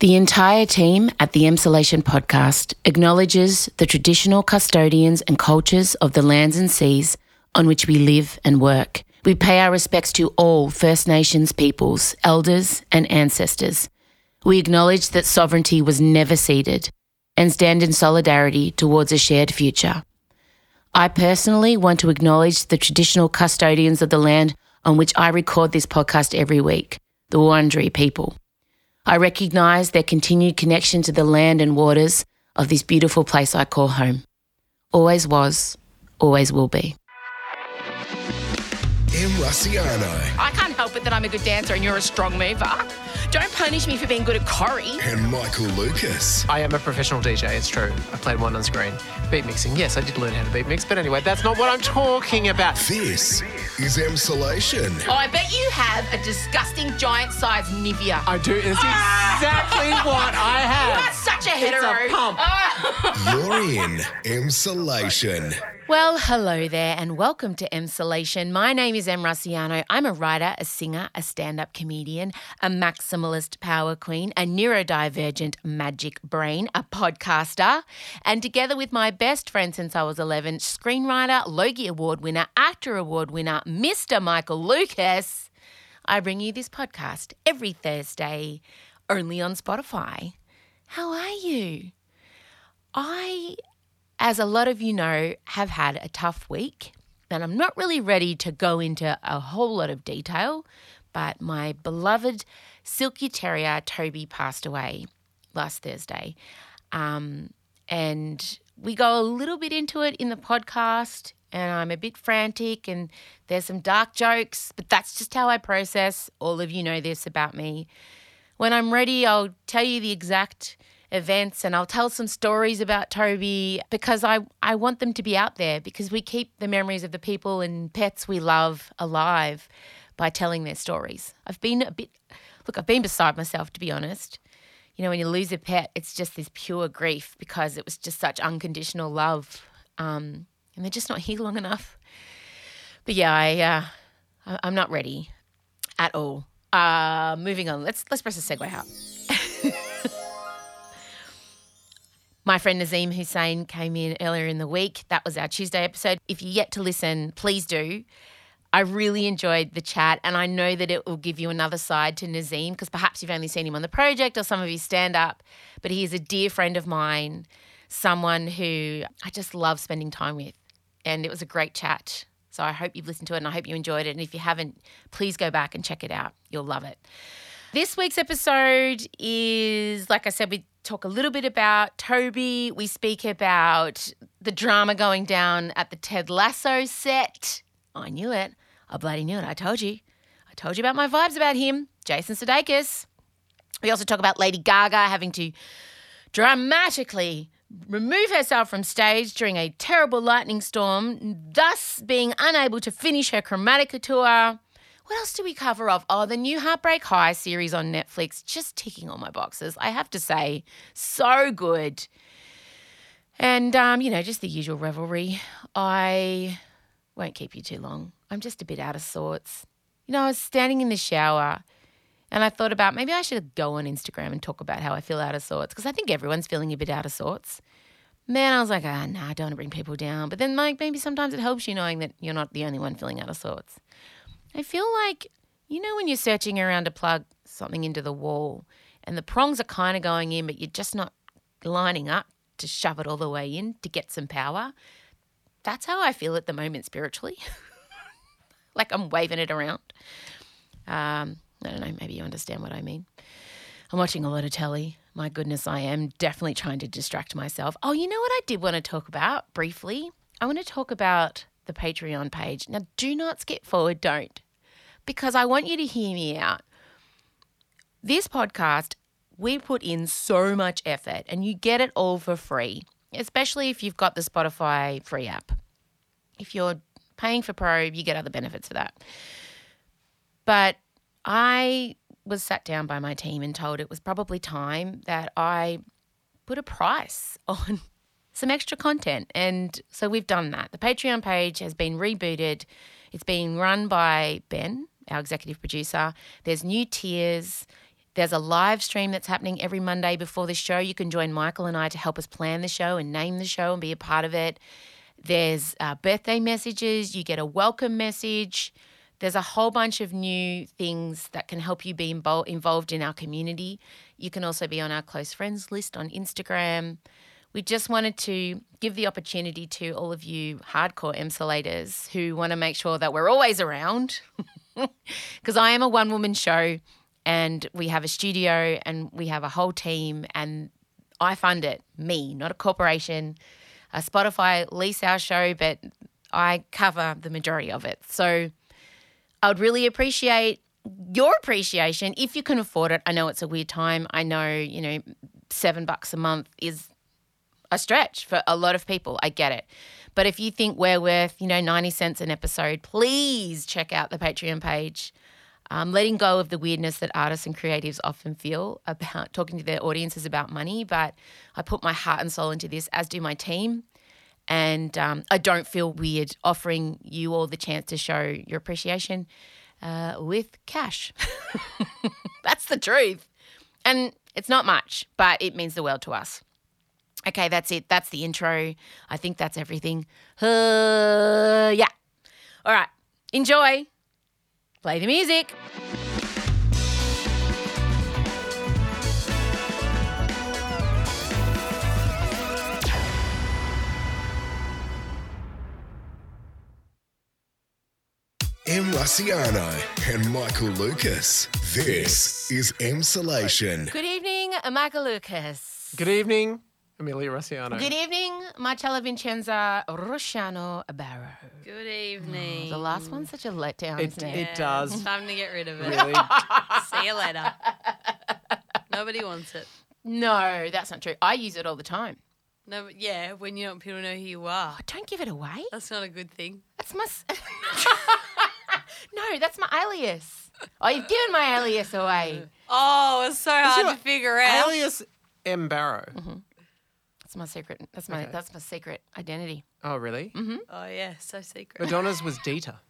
The entire team at the Emsolation podcast acknowledges the traditional custodians and cultures of the lands and seas on which we live and work. We pay our respects to all First Nations peoples, elders, and ancestors. We acknowledge that sovereignty was never ceded and stand in solidarity towards a shared future. I personally want to acknowledge the traditional custodians of the land on which I record this podcast every week, the Wurundjeri people. I recognise their continued connection to the land and waters of this beautiful place I call home. Always was, always will be. M. Rusciano I can't help it that I'm a good dancer and you're a strong mover. Don't punish me for being good at Corrie. and Michael Lucas. I am a professional DJ, it's true. I played one on screen. Beat mixing, yes, I did learn how to beat mix, but anyway, that's not what I'm talking about. This is Emsolation. Oh, I bet you have a disgusting giant sized Nivea. I do, it's exactly what I have. you are such a It's a hetero. pump. Ah. You're in Emsolation. Well, hello there, and welcome to Emsolation. My name is Em Rusciano. I'm a writer, a singer, a stand up comedian, a maximalist power queen, a neurodivergent magic brain, a podcaster, and together with my best friend since I was 11, screenwriter, Logie Award winner, actor award winner, Mr. Michael Lucas, I bring you this podcast every Thursday, only on Spotify. How are you? I as a lot of you know, have had a tough week. And I'm not really ready to go into a whole lot of detail, but my beloved Silky Terrier, Toby, passed away last Thursday. Um, and we go a little bit into it in the podcast, and I'm a bit frantic, and there's some dark jokes, but that's just how I process. All of you know this about me. When I'm ready, I'll tell you the exact events and I'll tell some stories about Toby because I, I want them to be out there because we keep the memories of the people and pets we love alive by telling their stories. I've been a bit, look, I've been beside myself to be honest. You know, when you lose a pet, it's just this pure grief because it was just such unconditional love. Um, and they're just not here long enough. But yeah, I, uh, I'm not ready at all. Uh, moving on. Let's let's press the segue out. My friend Nazeem Hussain came in earlier in the week. That was our Tuesday episode. If you're yet to listen, please do. I really enjoyed the chat, and I know that it will give you another side to Nazeem because perhaps you've only seen him on the project or some of his stand up, but he is a dear friend of mine, someone who I just love spending time with. And it was a great chat. So I hope you've listened to it and I hope you enjoyed it. And if you haven't, please go back and check it out. You'll love it. This week's episode is, like I said, we talk a little bit about Toby. We speak about the drama going down at the Ted Lasso set. I knew it. I bloody knew it. I told you. I told you about my vibes about him, Jason Sudeikis. We also talk about Lady Gaga having to dramatically remove herself from stage during a terrible lightning storm, thus being unable to finish her Chromatica tour. What else do we cover off? Oh, the new Heartbreak High series on Netflix, just ticking all my boxes. I have to say, so good. And, um, you know, just the usual revelry. I won't keep you too long. I'm just a bit out of sorts. You know, I was standing in the shower and I thought about maybe I should go on Instagram and talk about how I feel out of sorts because I think everyone's feeling a bit out of sorts. Man, I was like, ah, nah, I don't want to bring people down. But then, like, maybe sometimes it helps you knowing that you're not the only one feeling out of sorts. I feel like, you know, when you're searching around to plug something into the wall and the prongs are kind of going in, but you're just not lining up to shove it all the way in to get some power. That's how I feel at the moment spiritually. like I'm waving it around. Um, I don't know, maybe you understand what I mean. I'm watching a lot of telly. My goodness, I am definitely trying to distract myself. Oh, you know what I did want to talk about briefly? I want to talk about the Patreon page. Now, do not skip forward, don't, because I want you to hear me out. This podcast, we put in so much effort and you get it all for free, especially if you've got the Spotify free app. If you're paying for Pro, you get other benefits for that. But I was sat down by my team and told it was probably time that I put a price on some extra content. And so we've done that. The Patreon page has been rebooted. It's being run by Ben, our executive producer. There's new tiers. There's a live stream that's happening every Monday before the show. You can join Michael and I to help us plan the show and name the show and be a part of it. There's uh, birthday messages. You get a welcome message. There's a whole bunch of new things that can help you be invol- involved in our community. You can also be on our close friends list on Instagram. We just wanted to give the opportunity to all of you hardcore emsolators who want to make sure that we're always around. Because I am a one woman show and we have a studio and we have a whole team and I fund it, me, not a corporation. Uh, Spotify lease our show, but I cover the majority of it. So I would really appreciate your appreciation if you can afford it. I know it's a weird time. I know, you know, seven bucks a month is a stretch for a lot of people. I get it. But if you think we're worth, you know, 90 cents an episode, please check out the Patreon page. Um, letting go of the weirdness that artists and creatives often feel about talking to their audiences about money. But I put my heart and soul into this, as do my team. And um, I don't feel weird offering you all the chance to show your appreciation uh, with cash. That's the truth. And it's not much, but it means the world to us. Okay, that's it. That's the intro. I think that's everything. Uh, yeah. All right. Enjoy. Play the music. M. Rusciano and Michael Lucas. This is Emsolation. Good evening, Michael Lucas. Good evening, Amelia Rusciano. Good evening, Marcella Vincenza Rusciano Barrow. Good evening. The last one's such a letdown, It, isn't it? it does. It's time to get rid of it. Really? See you later. Nobody wants it. No, that's not true. I use it all the time. No, but yeah, when you don't people know who you are. Oh, don't give it away. That's not a good thing. That's my. s- no, that's my alias. Oh, you've given my alias away. Oh, it's so hard your to figure out. Alias M. Barrow. Mm-hmm. That's my secret. That's my. Okay. That's my secret identity. Oh, really? Oh yeah, so secret. Madonna's was Dita.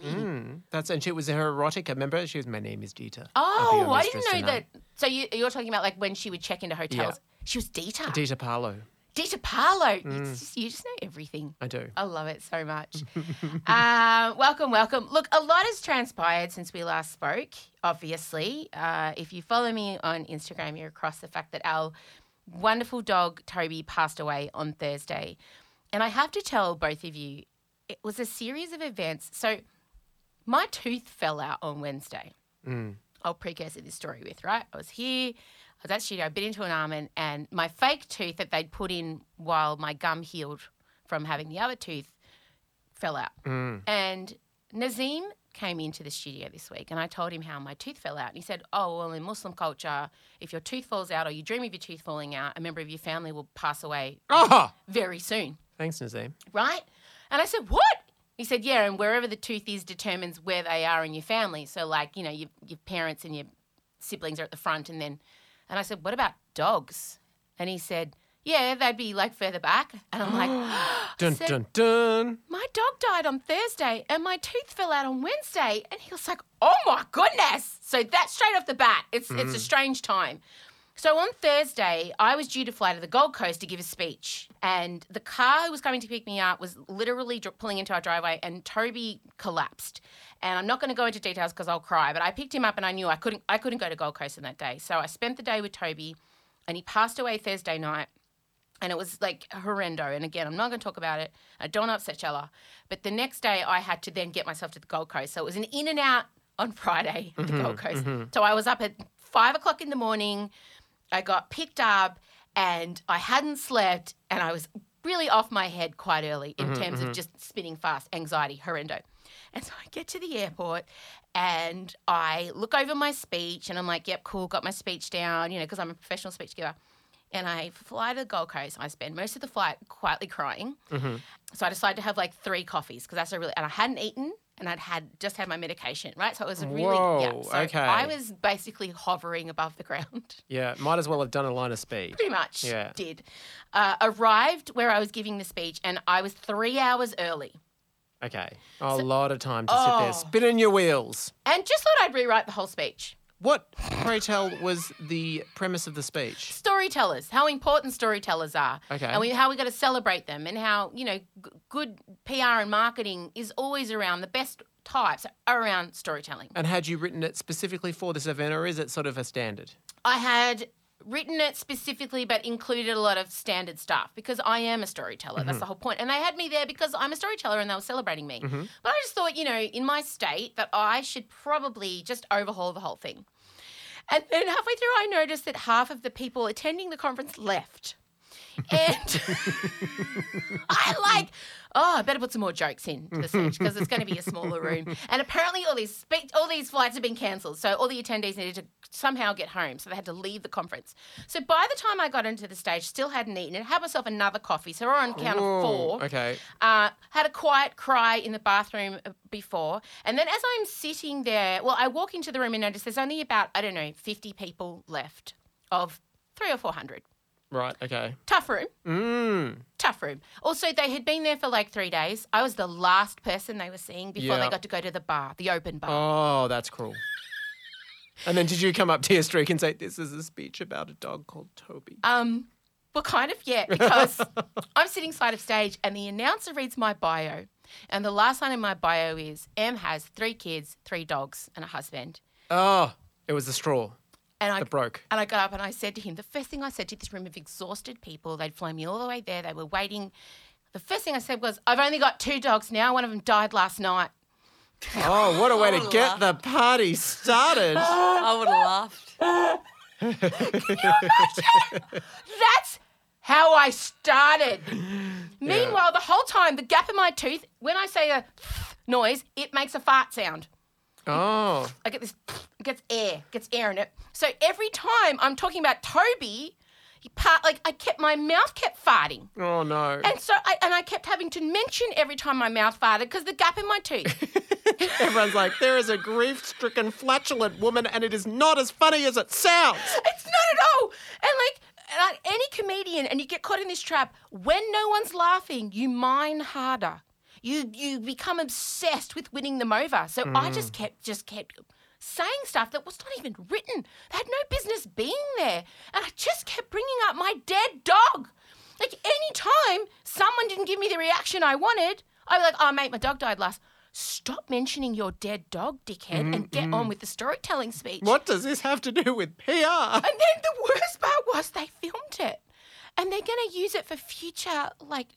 Really? Mm, that's and she was her erotic. Remember, she was. My name is Dita. Oh, I'll be your I didn't know tonight." that. So you, you're talking about like when she would check into hotels. She was Dita. Dita Parlo. Dita Parlo. Mm. It's just, you just know everything. I do. I love it so much. uh, welcome, welcome. Look, a lot has transpired since we last spoke, obviously. Uh, if you follow me on Instagram, you're across the fact that our wonderful dog, Toby, passed away on Thursday. And I have to tell both of you, it was a series of events. So my tooth fell out on Wednesday. Mm. I'll precursor this story with, right? I was here, I was at studio, I bit into an almond, and my fake tooth that they'd put in while my gum healed from having the other tooth fell out. Mm. And Nazeem came into the studio this week and I told him how my tooth fell out. And he said, Oh, well, in Muslim culture, if your tooth falls out or you dream of your tooth falling out, a member of your family will pass away Oh, very soon thanks, Nazeem. right? And I said, What? He said, Yeah, and wherever the tooth is determines where they are in your family. So, like, you know, your, your parents and your siblings are at the front, and then, and I said, What about dogs? And he said, Yeah, they'd be like further back. And I'm like, Dun said, dun dun. My dog died on Thursday, and my tooth fell out on Wednesday. And he was like, Oh my goodness. So, that's straight off the bat. It's, it's a mm. strange time. So on Thursday, I was due to fly to the Gold Coast to give a speech, and the car who was coming to pick me up was literally dr- pulling into our driveway, and Toby collapsed. And I'm not going to go into details because I'll cry, but I picked him up, and I knew I couldn't I couldn't go to Gold Coast on that day, so I spent the day with Toby, and he passed away Thursday night. And it was like horrendo. And again, I'm not going to talk about it. I don't upset Chella. But the next day, I had to then get myself to the Gold Coast. So it was an in and out on Friday at the mm-hmm, Gold Coast. Mm-hmm. So I was up at five o'clock in the morning. I got picked up and I hadn't slept and I was really off my head quite early in mm-hmm, terms of just spinning fast, anxiety, horrendo. And so I get to the airport and I look over my speech and I'm like, yep, cool, got my speech down, you know, because I'm a professional speech giver. And I fly to the Gold Coast. I spend most of the flight quietly crying. So I decided to have like three coffees because that's a really, and I hadn't eaten and I'd had just had my medication, right? So it was a really, yeah. So okay. I was basically hovering above the ground. Yeah, might as well have done a line of speed. Pretty much Yeah. did. Uh, arrived where I was giving the speech and I was three hours early. Okay, a lot of time to sit Oh. there spinning your wheels. And just thought I'd rewrite the whole speech. What, pray tell, was the premise of the speech? storytellers, how important storytellers are, Okay. and we, how we got to celebrate them, and how you know g- good PR and marketing is always around the best types are around storytelling. And had you written it specifically for this event, or is it sort of a standard? I had written it specifically, but included a lot of standard stuff because I am a storyteller. Mm-hmm. That's the whole point. And they had me there because I'm a storyteller and they were celebrating me. Mm-hmm. But I just thought, you know, in my state, that I should probably just overhaul the whole thing. And then halfway through, I noticed that half of the people attending the conference left. And I like, oh, I better put some more jokes in to the speech because it's going to be a smaller room. And apparently, all these speech, all these flights have been cancelled, so all the attendees needed to somehow get home, so they had to leave the conference. So by the time I got into the stage, still hadn't eaten it, had myself another coffee, so we're on count Whoa, of four. Okay. Uh, had a quiet cry in the bathroom uh, before. And then as I'm sitting there, well, I walk into the room and notice there's only about, I don't know, 50 people left of three or 400. Right. Okay. Tough room, Mm. tough room. Also, they had been there for like three days. I was the last person they were seeing before Yeah. they got to go to the bar, the open bar. Oh, that's cruel. And then did you come up to your streak and say, "This is a speech about a dog called Toby"? Um, well, kind of, yeah, because I'm sitting side of stage and the announcer reads my bio. And the last line in my bio is M has three kids, three dogs, and a husband. Oh, it was the straw And I that broke. And I got up and I said to him, the first thing I said to this room of exhausted people, they'd flown me all the way there, they were waiting. The first thing I said was, I've only got two dogs now. One of them died last night. Oh, what a way to would've get the party started. I would have laughed. Can you imagine? That's how I started. Meanwhile, the whole time, the gap in my tooth, when I say a noise, it makes a fart sound. Oh, I get this, it gets air, gets air in it. So every time I'm talking about Toby, he part like I kept my mouth kept farting. oh no. And so I and I kept having to mention every time my mouth farted because the gap in my teeth. Everyone's like, there is a grief-stricken, flatulent woman, and it is not as funny as it sounds. it's not at all. And like and like any comedian, and you get caught in this trap when no one's laughing, you mine harder. You you become obsessed with winning them over. So I mm. just kept just kept saying stuff that was not even written. They had no business being there, and I just kept bringing up my dead dog. Like any time someone didn't give me the reaction I wanted, I'd be like, "Oh, mate, my dog died last." Stop mentioning your dead dog, dickhead, mm-hmm, and get on mm. with the storytelling speech. What does this have to do with PR? And then the worst part was they filmed it. And they're going to use it for future, like,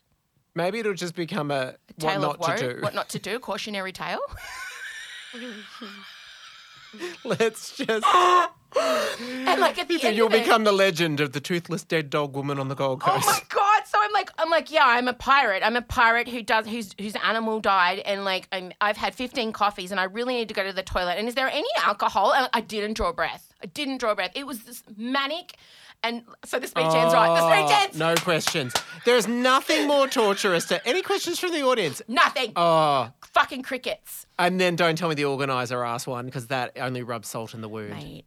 Maybe it'll just become a what tale not of woe. to do. What not to do, cautionary tale. Let's just. And like at the end, you'll of it, become the legend of the toothless dead dog woman on the Gold Coast. Oh my god! So I'm like, I'm like, yeah, I'm a pirate. I'm a pirate who does whose whose animal died, and like, I'm I've had 15 coffees, and I really need to go to the toilet. And is there any alcohol? And I didn't draw breath. I didn't draw breath. It was this manic, and so the speech ends right. The speech Oh, ends. No questions. There's nothing more torturous to any questions from the audience. Nothing. Oh, Fucking crickets, and then don't tell me the organizer asked one because that only rubs salt in the wound. mate.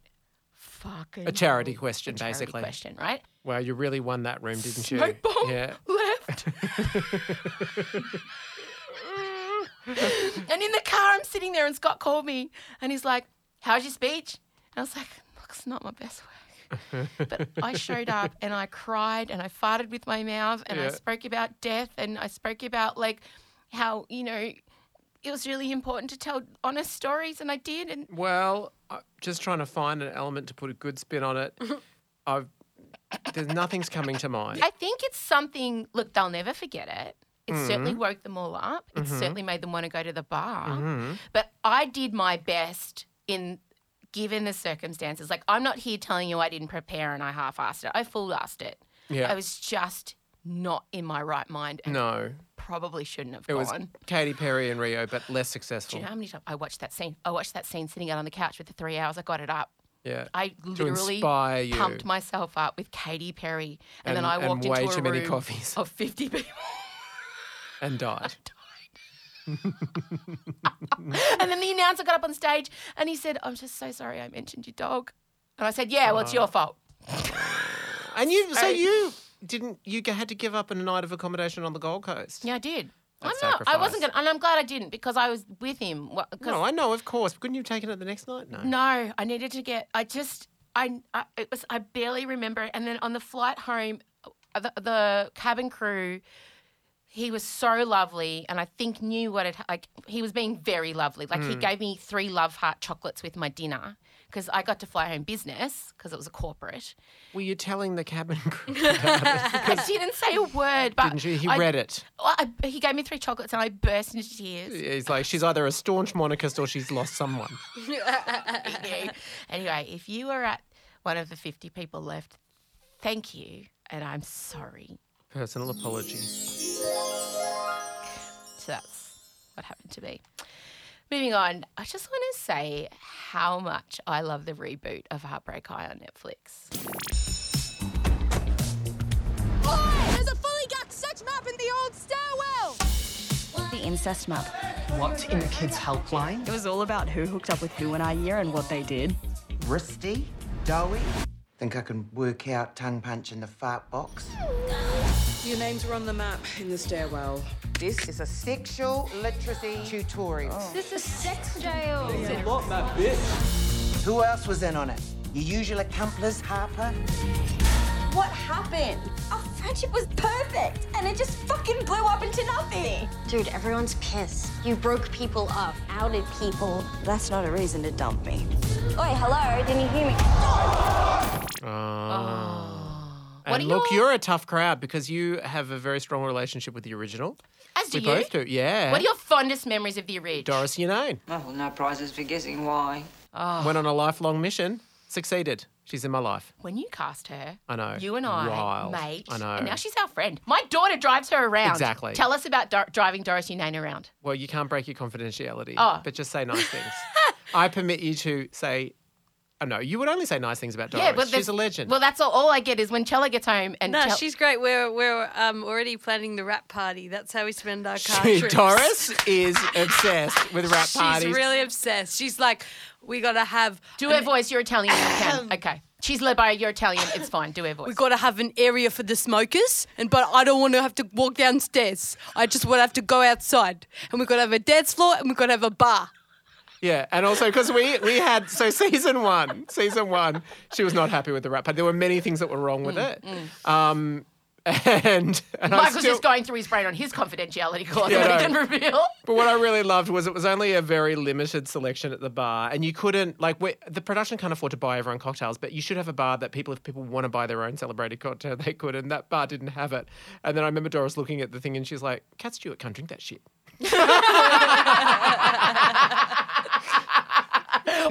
Fucking A charity question, A charity basically. question, right? Wow, you really won that room, didn't you? Smoke bomb Yeah. left. and in the car, I'm sitting there, and Scott called me, and he's like, "How's your speech?" And I was like, "Look, it's not my best work." But I showed up and I cried and I farted with my mouth and I spoke about death and I spoke about like how you know it was really important to tell honest stories and I did and Well, I'm just trying to find an element to put a good spin on it. I've there's nothing's coming to mind. I think it's something. Look, they'll never forget it. It Mm-hmm. certainly woke them all up. It certainly made them want to go to the bar. But I did my best in given the circumstances. Like I'm not here telling you I didn't prepare and I half-assed it. I full-assed it. Yeah. I was just not in my right mind and no, probably shouldn't have it was gone. Katy Perry and Rio, but less Do successful. you know how many times I watched that scene? I watched that scene sitting out on the couch with the three hours. I got it up. Yeah. I literally inspire you. pumped myself up with Katy Perry, and, then And- I and walked way into a too many room coffees. of fifty people. and died. And then the announcer got up on stage and he said, I'm just so sorry I mentioned your dog. And I said, Yeah, well, it's your fault. And you, so you didn't, you had to give up a night of accommodation on the Gold Coast. Yeah, I did. I'm That's not. I wasn't gonna, and I'm glad I didn't because I was with him. Wha- 'cause- No, I know, of course. Couldn't you have taken it the next night? No. No, I needed to get. I just, I, I it was. I barely remember. it. And then on the flight home, uh, the, the cabin crew, he was so lovely, and I think knew what it like. He was being very lovely. Like Hmm. he gave me three love heart chocolates with my dinner because I got to fly home business because it was a corporate. Were you telling the cabin crew? I didn't say a word, but Didn't you? He I- read it. Well, I, he gave me three chocolates, and I burst into tears. He's like, she's either a staunch monarchist or she's lost someone. anyway, if you were at one of the 50 people left, thank you, and I'm sorry. Personal apology. So that's what happened to me. Moving on, I just want to say how much I love the reboot of Heartbreak High on Netflix. There's a fully gacked sex map in the old stairwell! The incest map. What in the kids' helpline? It was all about who hooked up with who in our year and what they did. Rusty? Doughy? Think I can work out tongue punch in the fart box? Your names are on the map in the stairwell. This is a sexual literacy tutorial. Oh. This is sex jail. What the bitch? Who else was in on it? Your usual accomplice, Harper? What happened? Our friendship was perfect, and it just fucking blew up into nothing. Dude, everyone's pissed. You broke people up, outed people. That's not a reason to dump me. Oi, hello, didn't you hear me? Oh. What And look, your- you're a tough crowd because you have a very strong relationship with the original. As do we you. both do, yeah. What are your fondest memories of the original? Doris Younane Oh, no prizes for guessing why. Oh. went on a lifelong mission, succeeded. She's in my life. When you cast her, I know. you and I, Wild. mate, I know. and now she's our friend. My daughter drives her around. Exactly. Tell us about Dor- driving Doris Younane around. Well, you can't break your confidentiality, Oh. but just say nice things. I permit you to say, oh, no, you would only say nice things about Doris. Yeah, but she's there's- a legend. Well, that's all. All I get is when Chella gets home and No, Chel- she's great. We're we're um, already planning the rap party. That's how we spend our car She- trips. Doris is obsessed with rap parties. She's really obsessed. She's like, we gotta have do her voice. You're Italian. You can. Okay. She's led by you're Italian. It's fine. Do her voice. we gotta have an area for the smokers, and but I don't want to have to walk downstairs. I just want to have to go outside, and we gotta have a dance floor, and we gotta have a bar. Yeah, and also because we we had so season one, season one, she was not happy with the rap party. There were many things that were wrong with it. Um, and, and Michael's still, just going through his brain on his confidentiality clause Yeah, that he can reveal. But what I really loved was it was only a very limited selection at the bar, and you couldn't like we, the production can't afford to buy everyone cocktails, but you should have a bar that people, if people want to buy their own celebrated cocktail, they could, and that bar didn't have it. And then I remember Doris looking at the thing, and she's like, "Cat Stewart can't drink that shit."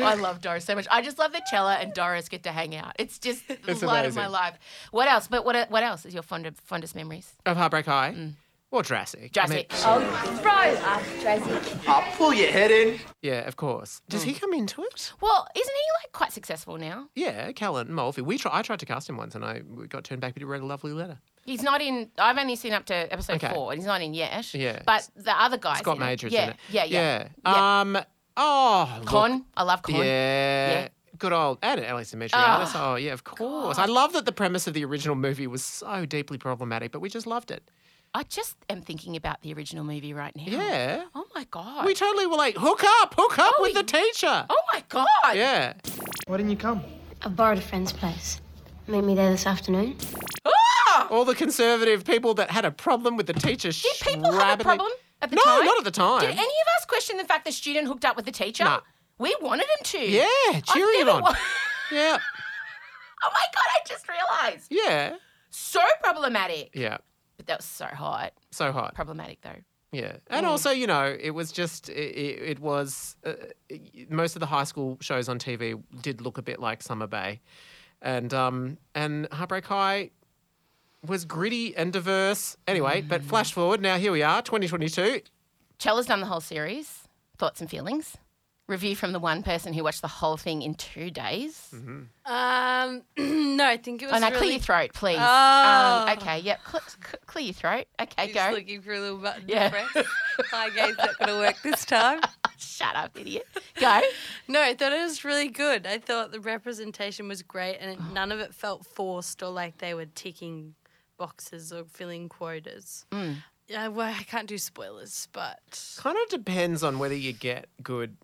I love Doris so much. I just love that Chella and Doris get to hang out. It's just the It's light of my life. What else? But what what else is your fond, fondest memories? Of Heartbreak High, or Drazic. I mean- Drazic. I'll pull your head in. yeah, of course. Does he come into it? Well, isn't he like quite successful now? Yeah, Callan Mulvey. We try, I tried to cast him once, and I we got turned back, but he wrote a lovely letter. He's not in. I've only seen up to episode Okay. four, and he's not in yet. Yeah. But the other guys. Scott in it. Major's yeah, in it. Yeah, yeah, Yeah. Um. Oh. look. I love Con. Yeah. Yeah. Good old and Alex Dimitriades. Oh, yeah, of course. I love that the premise of the original movie was so deeply problematic, but we just loved it. I just am thinking about the original movie right now. Yeah. Oh my god. We totally were like, hook up, hook up Oh, with the teacher. Oh my god. Yeah. Why didn't you come? I borrowed a friend's place. Meet me there this afternoon. Ah! All the conservative people that had a problem with the teacher. Did people have a problem at the no, time? not at the time. Did any of us question the fact the student hooked up with the teacher? Nah. We wanted him to. Yeah, cheering it on. wa- Yeah. oh my god! I just realised. Yeah. So problematic. Yeah. But that was so hot. So hot. Problematic though. Yeah, and also you know it was just it, it, it was uh, most of the high school shows on TV did look a bit like Summer Bay, and um and Heartbreak High was gritty and diverse. Anyway, but flash forward now here we are, 2022. Chella's done the whole series. Thoughts and feelings. Review from the one person who watched the whole thing in two days. Mm-hmm. Um, no, I think it was Oh, no, really. clear your throat, please. Oh. Um, okay, yep. Cl- cl- clear your throat. Okay, Just go. looking for a little button Yeah. to press. Hi, guys, not gonna work this time. Shut up, idiot. Go. No, I thought it was really good. I thought the representation was great, and Oh. it, none of it felt forced or like they were ticking boxes or filling quotas. Mm. Yeah, well, I can't do spoilers, but Kind of depends on whether you get good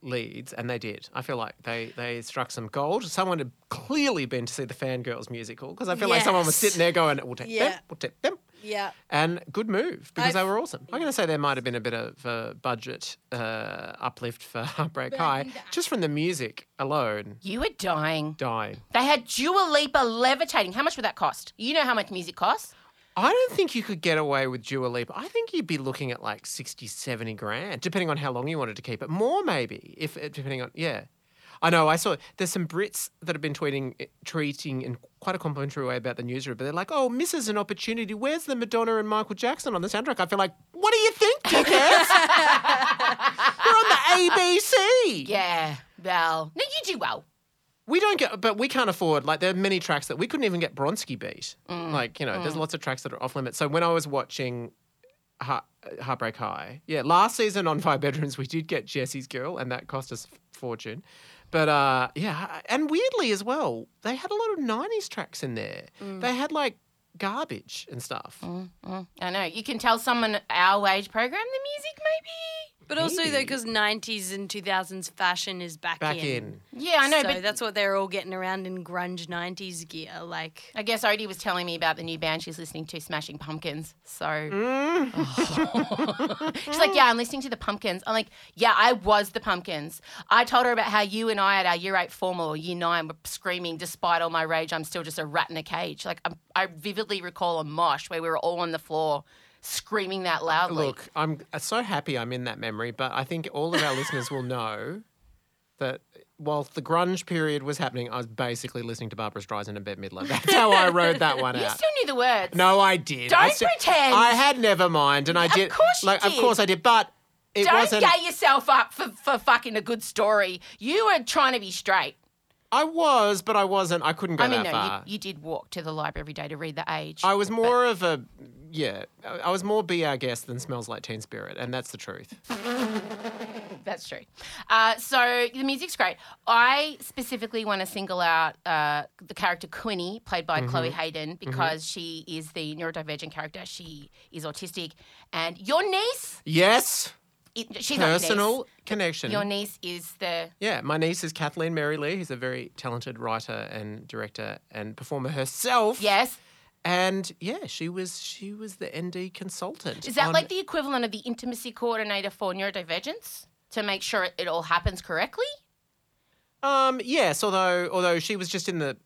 leads, and they did. I feel like they they struck some gold. Someone had clearly been to see the Fangirls musical because I feel like someone was Yes. sitting there going, "We'll take Yeah. them, we'll take them." Yeah. And good move because they I've- were awesome. I'm going to say there might have been a bit of a budget uh, uplift for Heartbreak High just from the music alone. You were dying. Dying. They had Dua Lipa levitating. How much would that cost? You know how much music costs? I don't think you could get away with Dua Lipa. I think you'd be looking at like 60, 70 grand, depending on how long you wanted to keep it. More maybe, if depending on yeah. I know. I saw there's some Brits that have been tweeting, eh, tweeting in quite a complimentary way about the newsroom, but they're like, "Oh, misses an opportunity. Where's the Madonna and Michael Jackson on the soundtrack?" I feel like, what do you think, dickheads? We're on the ABC. Yeah. Well, no, you do well. We don't get, but we can't afford. Like, there are many tracks that we couldn't even get Bronski beat. Mm. Like, you know, there's lots of tracks that are off limits. So when I was watching Heart, Heartbreak High, yeah, last season on Five Bedrooms, we did get Jesse's Girl, and that cost us a fortune. But uh, yeah, and weirdly as well, they had a lot of '90s tracks in there. Mm. They had like garbage and stuff. I know. You can tell someone our age program the music, maybe. But also though, because '90s and 2000s fashion is back, Back in. Yeah, I know. so but that's what they're all getting around in grunge '90s gear. Like, I guess Odie was telling me about the new band she's listening to, Smashing Pumpkins. So Mm. she's like, "Yeah, I'm listening to the Pumpkins." I'm like, "Yeah, I was the Pumpkins." I told her about how you and I at our year eight formal or year nine were screaming, despite all my rage, I'm still just a rat in a cage. Like I'm, I vividly recall a mosh where we were all on the floor screaming that uh, loudly. Look, I'm so happy I'm in that memory, but I think all of our listeners will know that whilst the grunge period was happening, I was basically listening to Barbra Streisand and Bette Midler. That's how I wrote that one out. you still knew the words. No, I did. I Don't pretend. I had never mind, and I did. Of course you like, did. Of course I did, but it Don't wasn't. get yourself up for, for fucking a good story. You were trying to be straight. I was, but I wasn't. I couldn't go I mean, that no, far. you, you did walk to the library every day to read the age. I was more of a yeah. I was more be our guest than smells like Teen Spirit, and that's the truth. That's true. Uh, so the music's great. I specifically want to single out uh, the character Quinni, played by Chloe Mm-hmm. Hayden, because she is the neurodivergent character. She is autistic, and your niece, Yes, it, she's personal connection. Your niece is the Yeah, my niece is Kathleen Mary Lee, who's a very talented writer and director and performer herself. yes. And yeah, she was she was the ND consultant. Is that like the equivalent of the intimacy coordinator for neurodivergence to make sure it, it all happens correctly? Um yes, although although she was just in the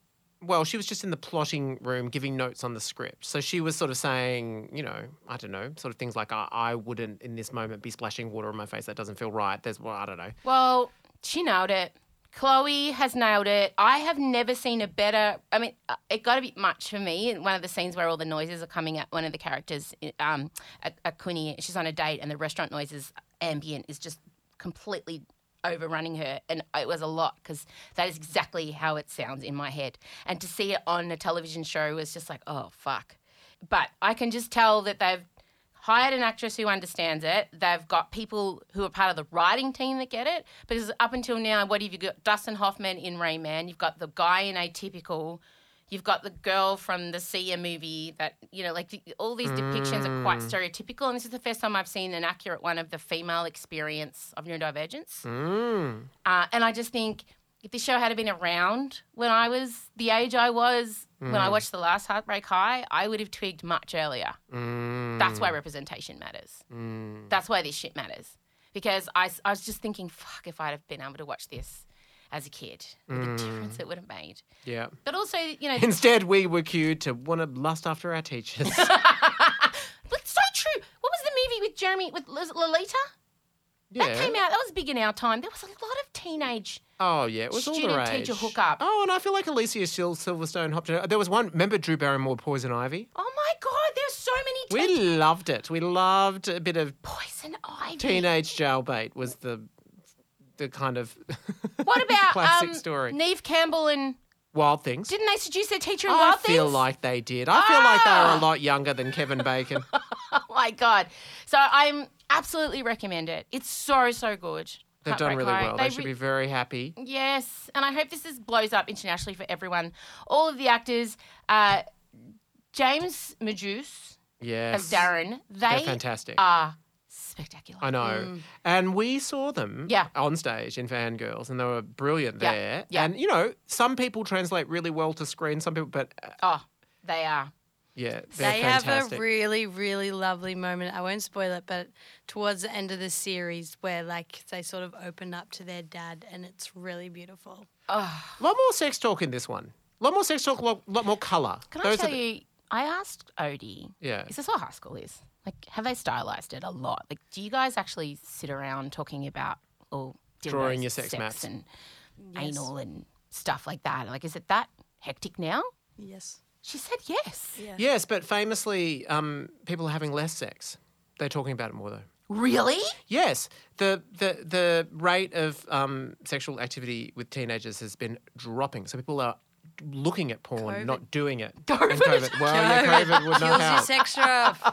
well, she was just in the plotting room giving notes on the script. So she was sort of saying, you know, I don't know, sort of things like I, I wouldn't in this moment be splashing water on my face. That doesn't feel right. There's well, I don't know. Well, she nailed it. Chloe has nailed it. I have never seen a better. I mean, uh, it got a bit much for me. One of the scenes where all the noises are coming at one of the characters, um, a, a Quinni, she's on a date, and the restaurant noises ambient is just completely overrunning her, and it was a lot because that is exactly how it sounds in my head. And to see it on a television show was just like, oh fuck. But I can just tell that they've hired an actress who understands it. They've got people who are part of the writing team that get it. Because up until now, what have you got? Dustin Hoffman in Rain Man. You've got the guy in Atypical. You've got the girl from the Sia movie that, you know, like the, all these depictions are quite stereotypical. And this is the first time I've seen an accurate one of the female experience of neurodivergence. Mm. Uh, and I just think if this show had been around when I was the age I was when I mm. watched the last Heartbreak High, I would have twigged much earlier. Mm. That's why representation matters. Mm. That's why this shit matters. Because I, I was just thinking, fuck, if I'd have been able to watch this as a kid, the mm. difference it would have made. Yeah. But also, you know, Instead, we were cued to want to lust after our teachers. but so true. What was the movie with Jeremy, with Liz- Lolita? That came out, that was big in our time. There was a lot of teenage. Oh yeah, it was all the Student rage. teacher hookup. Oh, and I feel like Alicia Sil- Silverstone hopped in. There was one. Remember Drew Barrymore, Poison Ivy? Oh my God, there's so many We loved it. We loved a bit of Poison Ivy. teenage jailbait. Was the the kind of What about classic um, story. Neve Campbell and Wild Things. didn't they seduce their teacher in I Wild Things? I feel like they did. I feel like they were Ah! a lot younger than Kevin Bacon. oh my god! So I'm absolutely recommend it. It's so so good. They've done really High. well. They, They should re- be very happy. Yes, and I hope this is blows up internationally for everyone. All of the actors, uh, James Majoos Yes. as Darren. They are fantastic. are spectacular. I know. And we saw them Yeah. on stage in Fangirls, and they were brilliant Yeah. there. Yeah. And, you know, some people translate really well to screen, some people, but uh, Oh, they are. Yeah, they're They fantastic. have a really, really lovely moment. I won't spoil it, but towards the end of the series, where like they sort of open up to their dad, and it's really beautiful. a lot more sex talk in this one. A lot more sex talk, a lot, lot more colour. Can I tell the- you? I asked Odie. Yeah. Is this what high school is? Like, have they stylized it a lot? Like, do you guys actually sit around talking about or Drawing dildos, your sex maps. and anal and stuff like that? Like, is it that hectic now? Yes. She said yes. Yes, but famously, um, people are having less sex. They're talking about it more, though. Really? Yes, the the the rate of um, sexual activity with teenagers has been dropping. So people are looking at porn, not doing it. COVID. And COVID. Well, yeah, COVID would not your help. sex drive.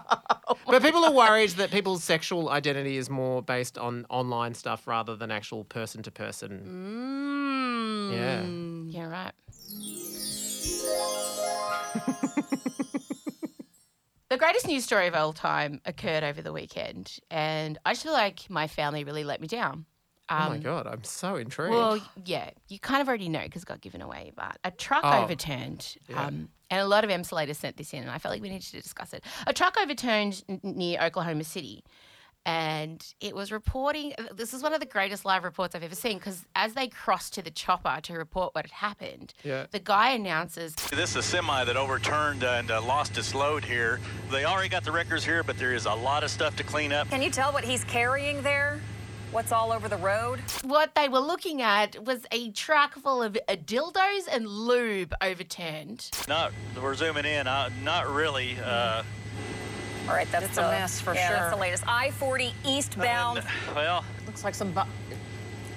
But people are worried that people's sexual identity is more based on online stuff rather than actual person to person. Mm. Yeah. Yeah, right. the greatest news story of all time occurred over the weekend, and I just feel like my family really let me down. oh my god, I'm so intrigued. Well, yeah, you kind of already know because it got given away, but a truck Oh. overturned. Yeah. Um, and a lot of Emsolators sent this in, and I felt like we needed to discuss it. A truck overturned n- near Oklahoma City, and it was reporting. This is one of the greatest live reports I've ever seen because as they crossed to the chopper to report what had happened, Yeah. the guy announces, This is a semi that overturned and uh, lost its load here. They already got the records here, but there is a lot of stuff to clean up. Can you tell what he's carrying there? What's all over the road? what they were looking at was a truck full of uh, dildos and lube overturned. Not, we're zooming in. Uh, not really. Uh, All right, that's It's a mess for yeah, sure. That's the latest. I-40 eastbound. well, Looks like some. Bu-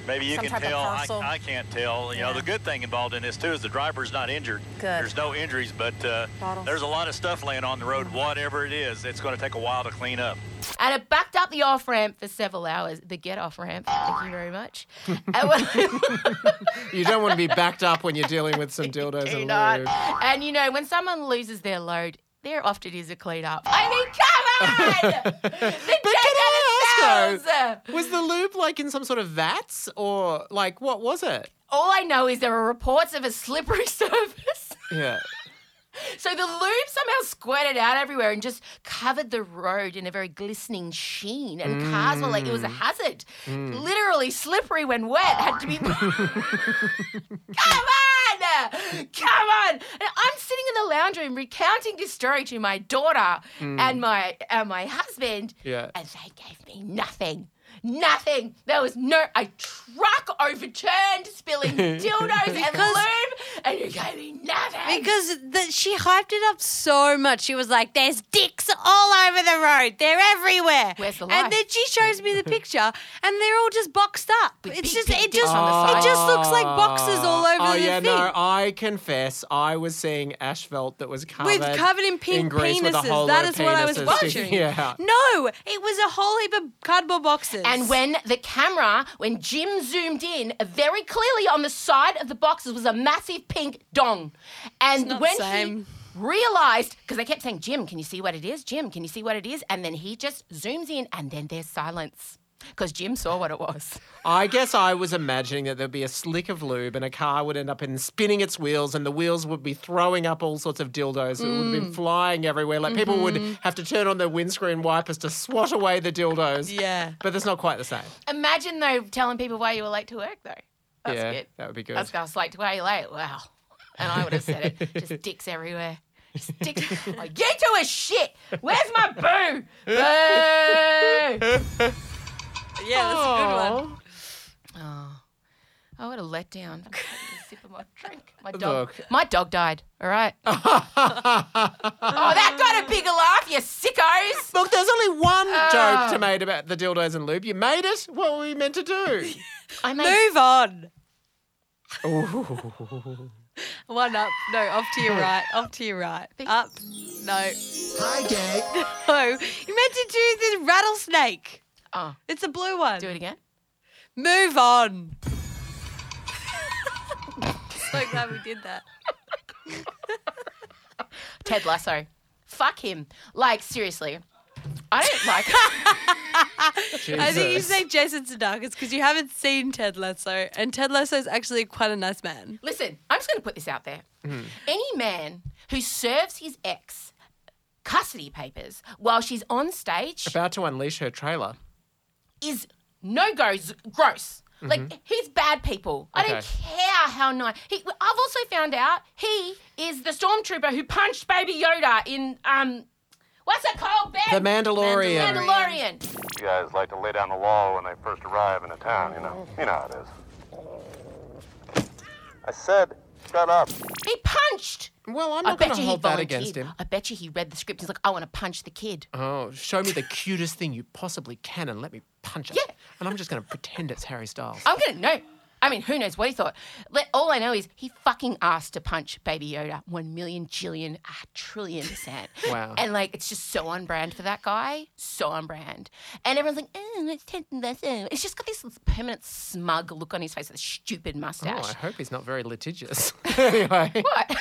maybe you Some can tell. I. I can't tell. You know, the good thing involved in this too is the driver's not injured. Good. There's no injuries, but uh, there's a lot of stuff laying on the road. Whatever it is, it's going to take a while to clean up. And it backed up the off ramp for several hours. The get off ramp. Thank you very much. You don't want to be backed up when you're dealing with some dildos Do and not. lube. And you know, when someone loses their load, there often is a clean up. I mean, come on! the But can ask was the lube like in some sort of vats or like what was it? All I know is there are reports of a slippery surface. Yeah. So the lube somehow squirted out everywhere and just covered the road in a very glistening sheen. And cars were like, it was a mm. hazard. Mm. Literally slippery when wet, had to be. Come on! Come on! And I'm sitting in the lounge room recounting this story to my daughter mm. and my and my husband. Yeah. And they gave me nothing. Nothing. There was no a truck overturned, spilling dildos and Because- lube, and you gave me nothing. Because the, she hyped it up so much. She was like, "There's dicks all over the road. They're everywhere." Where's the And then she shows me the picture, and they're all just boxed up. With it's big just, pink it just, dicks it just looks like boxes all ah. over oh, the yeah, thing. no, I confess, I was seeing asphalt that was covered with covered in pink grease with a penises. whole That lot is of what I was watching. sticking out. No, it was a whole heap of cardboard boxes. And when the camera, when Jim zoomed in, very clearly on the side of the boxes was a massive pink dong. And when he realized, because they kept saying, Jim, can you see what it is? Jim, can you see what it is? And then he just zooms in, and then there's silence. Because Jim saw what it was. I guess I was imagining that there'd be a slick of lube and a car would end up in spinning its wheels and the wheels would be throwing up all sorts of dildos. It would have Mm. been flying everywhere. Like people would Mm-hmm. have to turn on their windscreen wipers to swat away the dildos. Yeah. But that's not quite the same. Imagine, though, telling people why you were late to work, though. That's yeah, good. that would be good. That's I was late to why you late. Wow. And I would have said it. Just dicks everywhere. Just dicks. like, get to a shit. Where's my boo? Boo! yeah, that's a good one. Oh, oh what a letdown. I'm taking a sip of my drink. My dog. Look. My dog died. All right. oh, that got a bigger laugh, you sickos. Look, there's only one Ah. joke to made about the dildos and lube. You made it. What were we meant to do? I made Move on. Ooh. One up. No, off to your right. Off to your right. Up. No. Hi, gang. No. You meant to do the rattlesnake. Oh, It's a blue one. do it again. Move on. so glad we did that. Ted Lasso. Fuck him. Like seriously, I don't like. I think you Jesus. say Jason Sudeikis because you haven't seen Ted Lasso, and Ted Lasso is actually quite a nice man. Listen, I'm just going to put this out there. Hmm. Any man who serves his ex custody papers while she's on stage About to unleash her trailer. Is no goes gross. Like he's bad people. I don't Mm-hmm. Care how nice. He, I've also found out he is the stormtrooper who punched Baby Yoda in um, what's it called? Ben? The Mandalorian. The Mandalorian. You guys like to lay down the law when they first arrive in a town, you know. You know how it is. I said, shut up. He punched. Well, I'm not going to you he hold that against him. I bet you he read the script. He's like, I want to punch the kid. Oh, show me the cutest thing you possibly can and let me punch it. Yeah. And I'm just going to pretend it's Harry Styles. I'm gonna no. I mean, who knows what he thought? Let, all I know is he fucking asked to punch Baby Yoda one million jillion ah, trillion percent. Wow. And like, it's just so on brand for that guy. So on brand. And everyone's like, oh, it's Ted Lasso. It's just got this permanent smug look on his face with a stupid Oh, mustache. I hope he's not very litigious. anyway. what?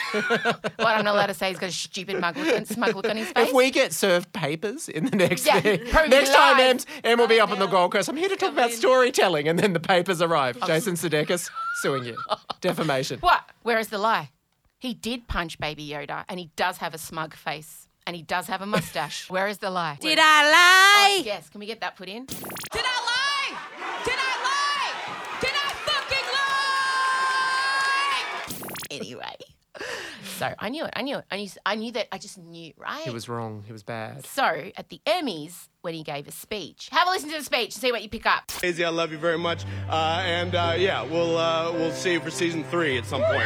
what I'm not allowed to say he's got a stupid mug look, and smug look on his face. If we get served papers in the next Yeah, thing, next it time. Em's, Em will be up on the Gold Coast. I'm here to talk about storytelling, and then the papers arrive. Oh. Jason Sudeikis suing you, defamation. What? Where is the lie? He did punch Baby Yoda, and he does have a smug face, and he does have a mustache. Where is the lie? Did I oh, lie? Oh, yes. Can we get that put in? Did I lie? Did I lie? Did I fucking lie? Anyway, so I knew it. I knew it. I knew. I knew that. I just knew, right? He was wrong. He was bad. So at the Emmys, when he gave a speech, have a listen to the speech and see what you pick up. Daisy, I love you very much, uh, and uh, yeah, we'll uh, we'll see you for season three at some point.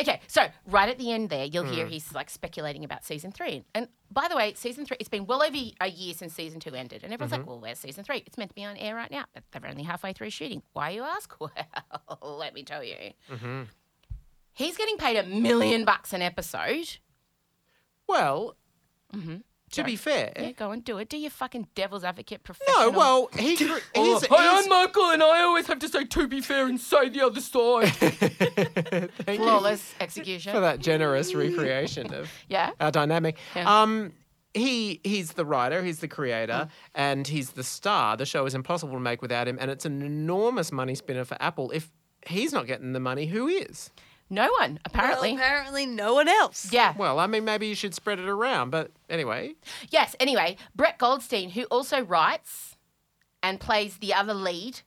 Okay, so right at the end there, you'll hear Hmm. he's like speculating about season three. And by the way, season three, it's been well over a year since season two ended. And everyone's Mm-hmm. like, well, where's season three? It's meant to be on air right now. But they're only halfway through shooting. Why, you ask? Well, let me tell you. hmm He's getting paid a million bucks an episode. Well, Mm-hmm. to be fair, Yeah, go and do it. Do your fucking devil's advocate no. Well, he. He's, Oh, he's, hi, I'm Michael, and I always have to say to be fair and say the other side. Thank you Flawless execution. for that generous recreation of Yeah. our dynamic. Yeah. Um, he he's the writer, he's the creator, and he's the star. The show is impossible to make without him, and it's an enormous money spinner for Apple. If he's not getting the money, who is? No one, apparently. Well, apparently, no one else. yeah. Well, I mean, maybe you should spread it around. But anyway, Yes. Anyway, Brett Goldstein, who also writes and plays the other lead,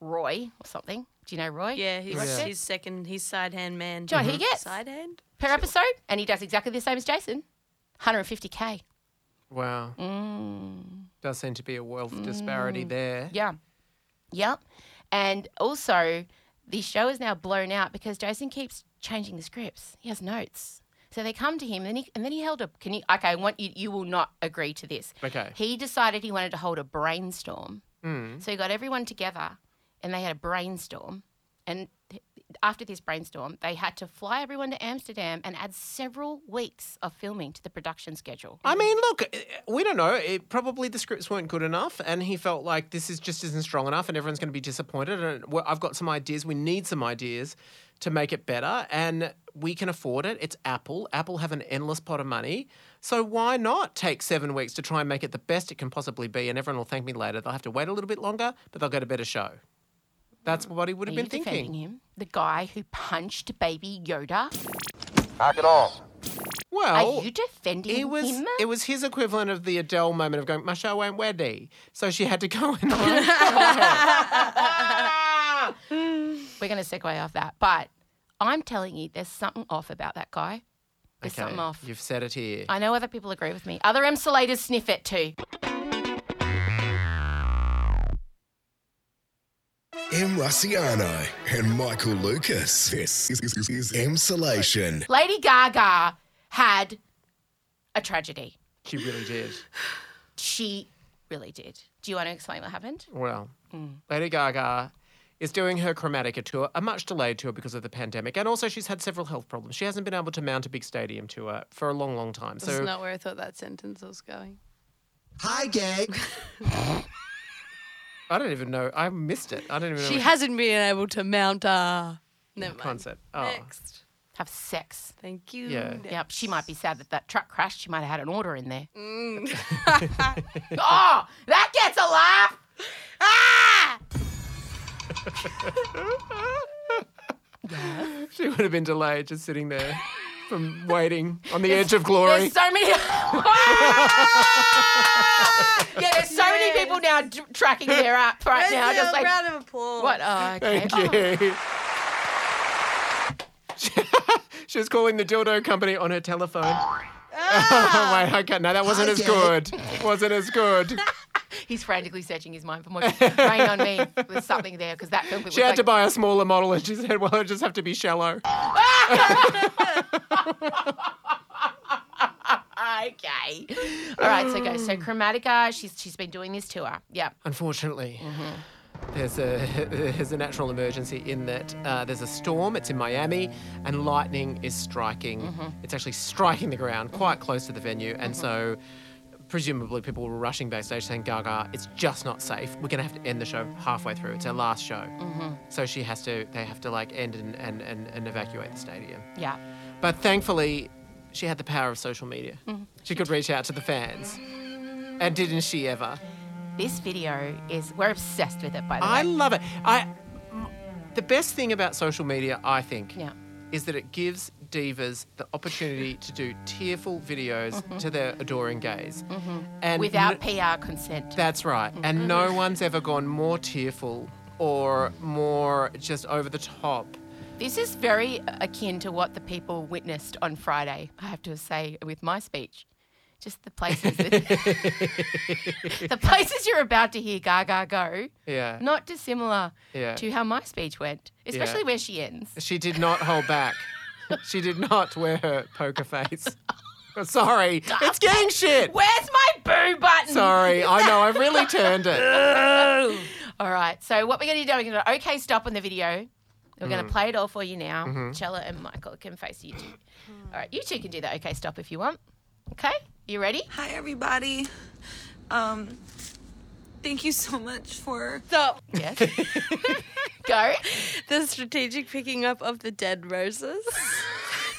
Roy or something. Do you know Roy? Yeah, he's Watched it? his second, his side hand man. Do you know what he gets? Side hand? per episode, and he does exactly the same as Jason. 150k. wow, Mm. does seem to be a wealth disparity there. Yeah. Yep. And also, the show is now blown out because Jason keeps changing the scripts. He has notes. So they come to him and, he, and then he held a. Can you? Okay, I want you. You will not agree to this. Okay. He decided he wanted to hold a brainstorm. Mm. So he got everyone together and they had a brainstorm. And after this brainstorm, they had to fly everyone to Amsterdam and add several weeks of filming to the production schedule. I mean, look, eh, we don't know. It, probably the scripts weren't good enough, and he felt like this is just isn't strong enough, and everyone's going to be disappointed. And I've got some ideas. We need some ideas to make it better, and we can afford it. It's Apple. Apple have an endless pot of money, so why not take seven weeks to try and make it the best it can possibly be? And everyone will thank me later. They'll have to wait a little bit longer, but they'll get a better show. That's what he would Are have you been defending thinking. him? The guy who punched baby Yoda? Knock it off. Well, Are you defending It was him? it was his equivalent of the Adele moment of going, my show ain't ready. So she had to go and We're going to segue off that. But I'm telling you, there's something off about that guy. There's Okay, something off. You've said it here. I know other people agree with me. Other emsolators sniff it too. M. Rusciano and Michael Lucas. This is, is, is Emsolation. Lady Gaga had a tragedy. She really did. She really did. Do you want to explain what happened? Well, Mm. Lady Gaga is doing her Chromatica tour, a much delayed tour because of the pandemic, and also she's had several health problems. She hasn't been able to mount a big stadium tour for a long, long time. That's So not where I thought that sentence was going. Hi, gang. I don't even know. I missed it. I don't even know She what hasn't been able to mount a. Never mind. concept. Oh. Next. have sex. Thank you. Yeah. Yep. She might be sad that that truck crashed. She might have had an order in there. Mm. oh, that gets a laugh. Ah! She would have been delayed just sitting there from waiting on the edge of glory. There's so many. yeah, there's so many people now d- tracking their app right Let's now. do Just a like round of applause. what? Oh, okay. Thank Oh. you. she was calling the dildo company on her telephone. Oh, wait, okay. No, that wasn't as good. Wasn't as good. He's frantically searching his mind for more. Rain on me. There's something there because that film. She had to buy a smaller model and she said, well, it'll just have to be shallow. Okay. All right. So go. So mm. Chromatica. She's she's been doing this tour. Yeah. Unfortunately, mm-hmm. there's a there's a natural emergency in that uh, there's a storm. It's in Miami, and lightning is striking. Mm-hmm. It's actually striking the ground quite close to the venue, and mm-hmm. so presumably people were rushing backstage saying, "Gaga, it's just not safe. We're gonna have to end the show halfway through. It's our last show." Mm-hmm. So she has to. They have to like end and and, and, and evacuate the stadium. Yeah. But thankfully, she had the power of social media. Mm-hmm. She could reach out to the fans, and didn't she ever? This video is we're obsessed with it. By the I way. I love it. I, the best thing about social media, I think, Yeah. is that it gives divas the opportunity to do tearful videos Mhm. to their adoring gaze. And Without n- PR consent. that's right. And no one's ever gone more tearful or more just over the top. This is very akin to what the people witnessed on Friday, I have to say, with my speech. Just the places that, the places you're about to hear Gaga go, Yeah. not dissimilar Yeah. to how my speech went, especially where she ends. She did not hold back. she did not wear her poker face. Sorry, it's gang shit. Where's my boo button? Sorry, I know, I've really turned it. all right, so what we're going to do, we're going to okay stop on the video. We're going Mm. to play it all for you now. Mhm. Chella and Michael can face you two. All right, you two can do the okay stop if you want. Okay, you ready? Hi, everybody. Um, thank you so much for. Stop. Yes. Go. The strategic picking up of the dead roses.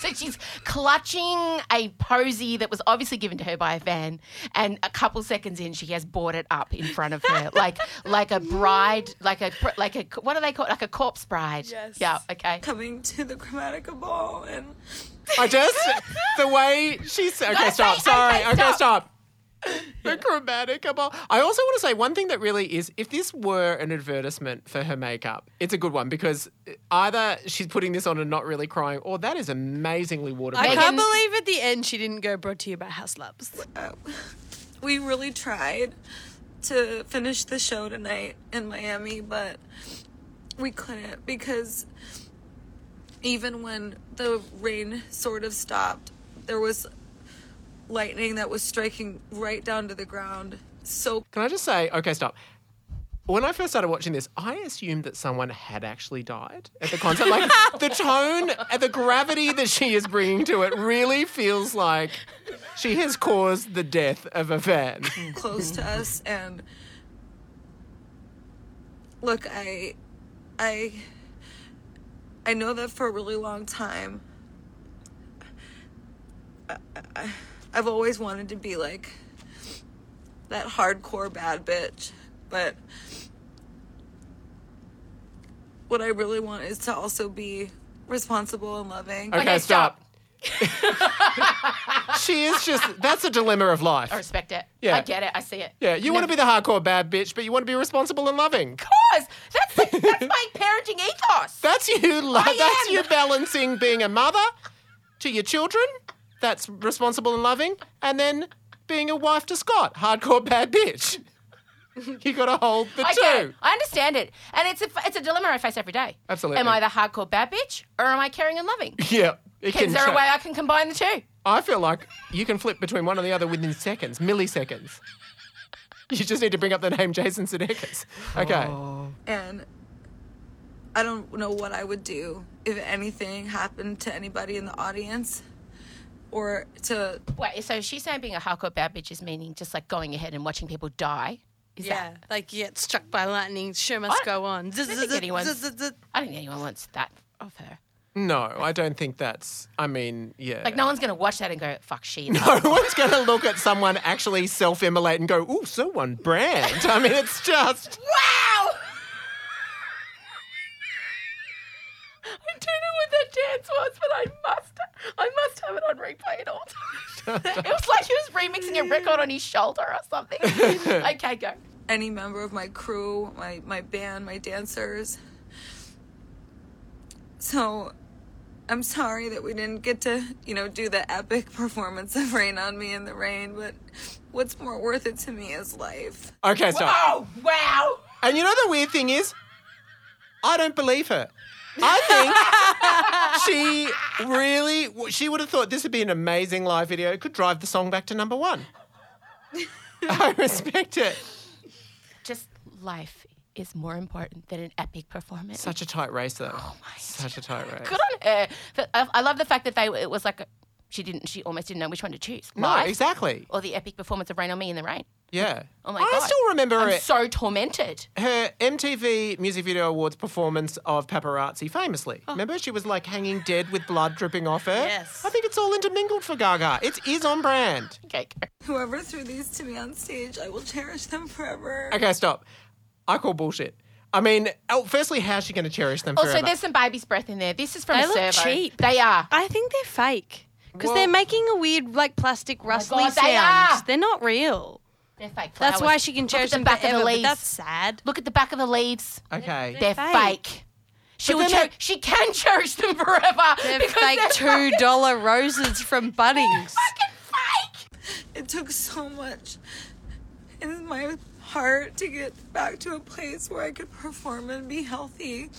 So she's clutching a posy that was obviously given to her by a fan, and a couple seconds in, she has brought it up in front of her, like like a bride, like a like a what do they call it? Like a corpse bride. Yes. Yeah. Okay. Coming to the Chromatica Ball and. I just the way she said. Okay, Don't stop. say, Sorry. okay, Okay, stop. stop. The chromatic ball. I also want to say one thing that really is if this were an advertisement for her makeup, it's a good one because either she's putting this on and not really crying, or that is amazingly waterproof I waterproof. can't believe at the end she didn't go brought to you by Haus Labs. we really tried to finish the show tonight in Miami, but we couldn't because even when the rain sort of stopped, there was lightning that was striking right down to the ground. So Can I just say, okay, stop. When I first started watching this, I assumed that someone had actually died at the concert. Like the tone and the gravity that she is bringing to it really feels like she has caused the death of a fan. close to us and look i i i know that for a really long time I, I, i've always wanted to be like that hardcore bad bitch but what i really want is to also be responsible and loving Okay, stop. she is just, that's a dilemma of life. I respect it. Yeah. I get it. I see it. Yeah, you want to be the hardcore bad bitch, but you want to be responsible and loving. Cause that's like, that's my parenting ethos. That's you. Lo- I that's am. you balancing being a mother to your children. That's responsible and loving, and then being a wife to Scott, hardcore bad bitch. you got to hold the I two. get it. I understand it, and it's a it's a dilemma I face every day. Absolutely. Am I the hardcore bad bitch, or am I caring and loving? Yeah. It Is there a way I can combine the two? I feel like you can flip between one and the other within seconds, milliseconds. You just need to bring up the name Jason Sudeikis. Okay. Oh. and I don't know what I would do if anything happened to anybody in the audience or to Wait, so she's saying being a hardcore bad bitch is meaning just like going ahead and watching people die? Is yeah, that? like you get struck by lightning, show must go on. I don't think anyone. I don't think anyone wants that of her. No, I don't think that's. I mean, yeah. Like no one's gonna watch that and go, "Fuck she." No one's going to look at someone actually self immolate and go, ooh, so on brand. I mean, it's just. Wow! I don't know what that dance was, but I must, I must have it on replay at all times. it was like he was remixing a record on his shoulder or something. okay, go. Any member of my crew, my my band, my dancers. So, I'm sorry that we didn't get to, you know, do the epic performance of "Rain on Me in the Rain," but what's more worth it to me is life. Okay, stop. Oh, wow! And you know the weird thing is, I don't believe her. I think she really, she would have thought this would be an amazing live video. It could drive the song back to number one. I respect it. Just life is more important than an epic performance. Such a tight race, though. Oh my Such a tight race. Good on her. But I, I love the fact that they it was like a, she didn't she almost didn't know which one to choose. No, Life exactly. Or the epic performance of Rain on Me in the Rain. Yeah. Oh my I god. I still remember I'm it. so tormented. her MTV Music Video Awards performance of Paparazzi famously. Oh. Remember, she was like hanging dead with blood dripping off her? Yes. I think it's all intermingled for Gaga. It is on brand. Okay. Whoever threw these to me on stage, I will cherish them forever. Okay, stop. I call bullshit. I mean, oh, firstly, how's she going to cherish them Also, forever? there's some baby's breath in there. This is from They a look servo. cheap. They are. I think they're fake because Well- they're making a weird, like plastic oh rustly God, sound. they are. They're not real. They're fake. flowers. That's why she can Look cherish the them back forever. of the but leaves. that's sad. Look at the back of the leaves. okay. They're, They're fake. fake. She will then cher- they- she can cherish them forever. They're fake they're two fucking- dollar roses from Bunnings. fucking fake. It took so much in my heart to get back to a place where I could perform and be healthy.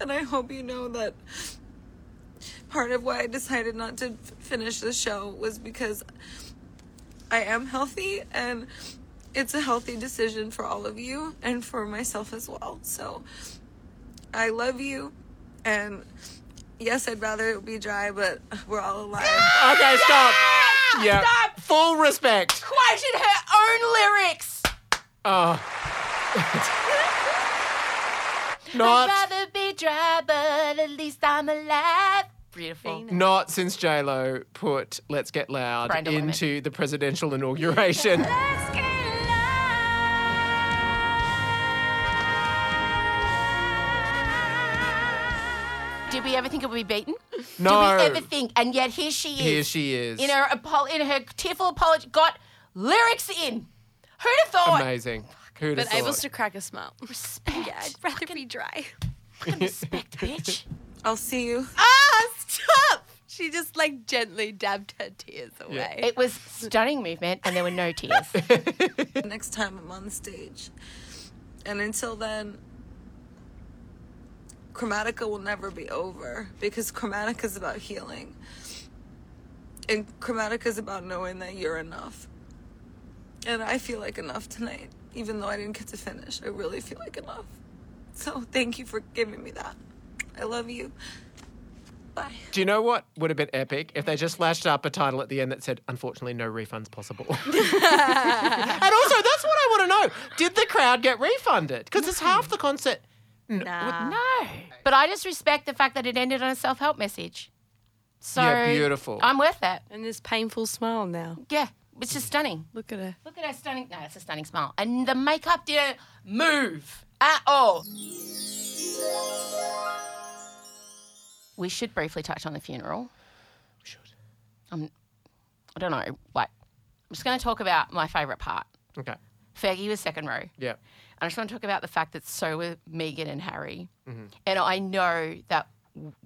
And I hope you know that part of why I decided not to f- finish the show was because I am healthy and it's a healthy decision for all of you and for myself as well. So I love you and yes, I'd rather it be dry, but we're all alive. Okay, stop. Yeah, Yeah. stop. Full respect. Quoted her own lyrics. Oh. Not, I'd rather be dry, but at least I'm alive. Beautiful. not since J Lo put "Let's Get Loud" Brand of women. into the presidential inauguration. Did we ever think it would be beaten? No. Did we ever think? And yet here she is. Here she is. In her apo- in her tearful apology, got lyrics in. Who'd have thought? Amazing. Who'd But able thought? to crack a smile. Respect. Yeah, I'd rather be dry. Respect, bitch. I'll see you. Ah, stop! She just like gently dabbed her tears away. It was stunning movement, and there were no tears. next time I'm on the stage. And until then, Chromatica will never be over because Chromatica is about healing. And Chromatica is about knowing that you're enough. And I feel like enough tonight, even though I didn't get to finish. I really feel like enough. So thank you for giving me that. I love you. Bye. Do you know what would have been epic if they just flashed up a title at the end that said, "Unfortunately, no refunds possible." and also, that's what I want to know: Did the crowd get refunded? Because it's half the concert. Nah. no. But I just respect the fact that it ended on a self help message. So Yeah, beautiful. I'm worth that. And this painful smile now. Yeah. It's just stunning. Look at her. Look at her stunning. No, it's a stunning smile. And the makeup didn't move at all. We should briefly touch on the funeral. We should. Um, I don't know. Like, I'm just going to talk about my favourite part. Okay. Fergie was second row. Yeah. I just want to talk about the fact that so were Meghan and Harry. Mm-hmm. And I know that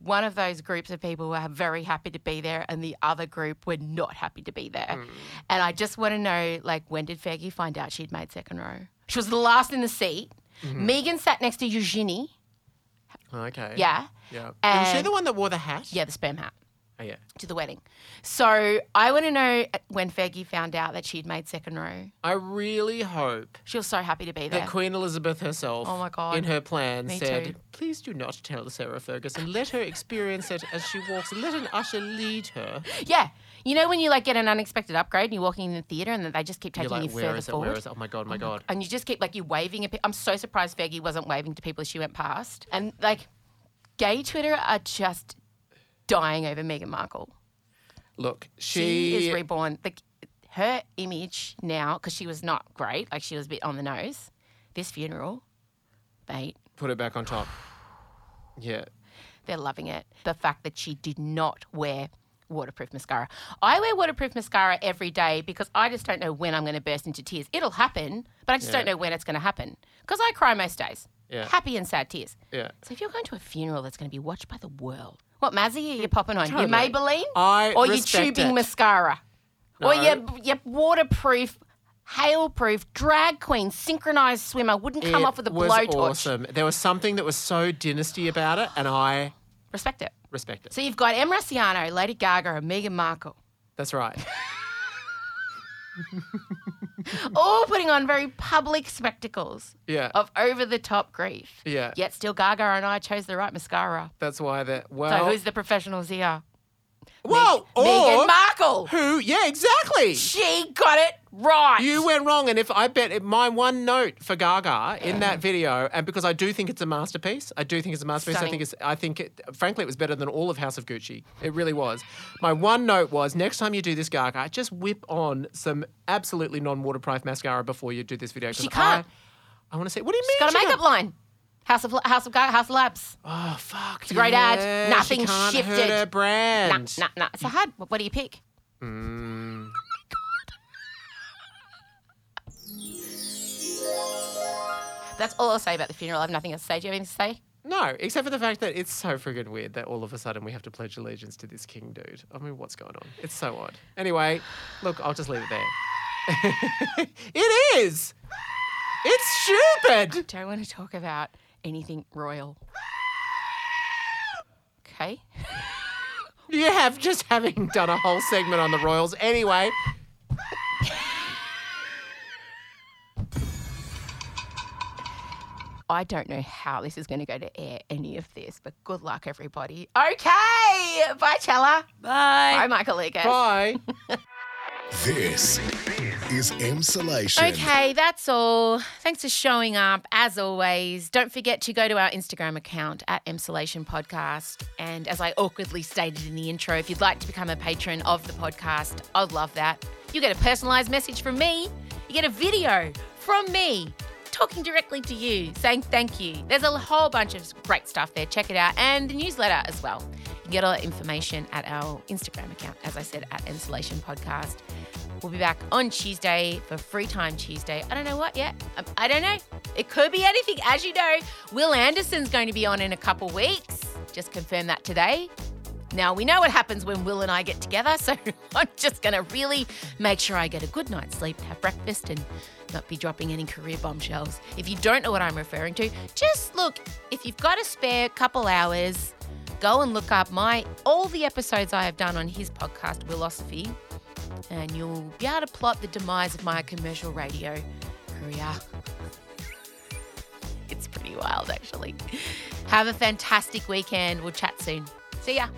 one of those groups of people were very happy to be there and the other group were not happy to be there. Mm. And I just want to know, like, when did Fergie find out she'd made second row? She was the last in the seat. Mm-hmm. Meghan sat next to Eugenie. Okay. Yeah. Yeah. Was she the one that wore the hat? Yeah, the sperm hat Oh, yeah. to the wedding. So I want to know when Fergie found out that she'd made second row. I really hope She was so happy to be there. that Queen Elizabeth herself, Oh my God. in her plan, Me said, too. "Please do not tell Sarah Ferguson. Let her experience it as she walks. Let an usher lead her." Yeah. You know when you like get an unexpected upgrade and you're walking in the theatre and then they just keep You're taking like, you "Where further is it? forward? Where is it? Oh my god! Oh oh my god!" And you just keep like you waving at people. I'm so surprised Fergie wasn't waving to people as she went past. And like Gay Twitter are just dying over Meghan Markle. Look, She, she, is reborn. The, her image now, because she was not great, like she was a bit on the nose. This funeral, mate, put it back on top. Yeah. they're loving it. The fact that she did not wear waterproof mascara. I wear waterproof mascara every day because I just don't know when I'm going to burst into tears. It'll happen, but I just Yeah. don't know when it's going to happen because I cry most days. Yeah. Happy and sad tears. Yeah. So if you're going to a funeral that's going to be watched by the world, what Mazzy are you popping on? Totally. Your Maybelline? I or your respect tubing it. mascara? Or No. your, your waterproof, hail-proof, drag queen, synchronized swimmer wouldn't come it off with a was blowtorch. awesome. There was something that was so dynasty about it, and I Respect it. respect it. So you've got Em Rusciano, Lady Gaga, and Meghan Markle. That's right. all putting on very public spectacles Yeah. of over the top grief. Yeah. Yet still Gaga and I chose the right mascara. That's why that. so who's the professionals here? Whoa! or Meghan Markle. Who? Yeah, exactly. She got it right. You went wrong, and if I bet my one note for Gaga in that video, and because I do think it's a masterpiece, I do think it's a masterpiece. I Stunning. think it's, I think it, frankly, it was better than all of House of Gucci. It really was. My one note was next time you do this, Gaga, just whip on some absolutely non-waterproof mascara before you do this video. 'cause She can't. I, I want to say, what do you mean? She's got a she makeup can't? line. House of House of Gaga, House of Labs. Oh fuck! It's a great yeah, ad. Nothing she can't shifted. Hurt her brand. Nah, nah, nah. So hard. What, what do you pick? Mm. That's all I'll say about the funeral. I have nothing else to say. Do you have anything to say? No, except for the fact that it's so friggin' weird that all of a sudden we have to pledge allegiance to this king dude. I mean, what's going on? It's so odd. Anyway, look, I'll just leave it there. it is. It's stupid. Don't want to talk about anything royal. Okay. You have just having done a whole segment on the royals. Anyway, I don't know how this is going to go to air, any of this, but good luck, everybody. Okay. Bye, Chella. Bye. Bye, Michael Lucas. bye. This is Emsolation. Okay, that's all. Thanks for showing up. As always, don't forget to go to our Instagram account at Emsolation Podcast. And as I awkwardly stated in the intro, if you'd like to become a patron of the podcast, I'd love that. You get a personalized message from me, you get a video from me talking directly to you, saying thank you. There's a whole bunch of great stuff there. Check it out. And the newsletter as well. Get all that information at our Instagram account, as I said, at Emsolation Podcast. We'll be back on Tuesday for Free Time Tuesday. I don't know what yet. Um, I don't know. It could be anything. As you know, Wil Anderson's going to be on in a couple weeks. Just confirmed that today. Now, we know what happens when Will and I get together, so I'm just going to really make sure I get a good night's sleep, have breakfast, and not be dropping any career bombshells. If you don't know what I'm referring to, just look, if you've got a spare couple hours, go and look up my all the episodes I have done on his podcast, Wilosophy, and you'll be able to plot the demise of my commercial radio career. It's pretty wild, actually. Have a fantastic weekend. We'll chat soon. See ya.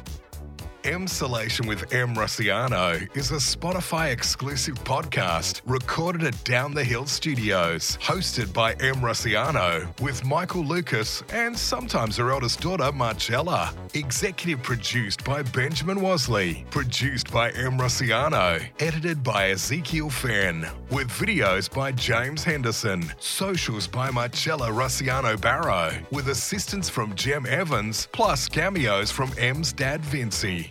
Emsolation with M. Rusciano is a Spotify exclusive podcast recorded at Down the Hill Studios, hosted by M. Rusciano with Michael Lucas and sometimes her eldest daughter, Marcella. Executive produced by Benjamin Wasley. Produced by M. Rusciano. Edited by Ezekiel Fenn. With videos by James Henderson. Socials by Marcella Rusciano Barrow. With assistance from Jem Evans, plus cameos from M's dad Vincy.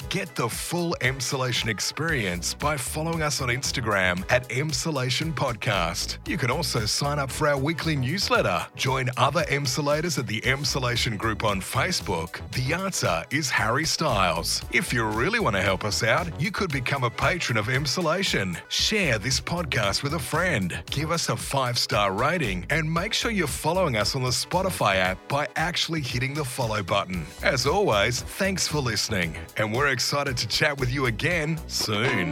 Get the full Emsolation experience by following us on Instagram at Emsolation Podcast. You can also sign up for our weekly newsletter. Join other Emsolators at the Emsolation group on Facebook. The answer is Harry Styles. If you really want to help us out, you could become a patron of Emsolation. Share this podcast with a friend. Give us a five star rating and make sure you're following us on the Spotify app by actually hitting the follow button. As always, thanks for listening, and we're excited to chat with you again soon.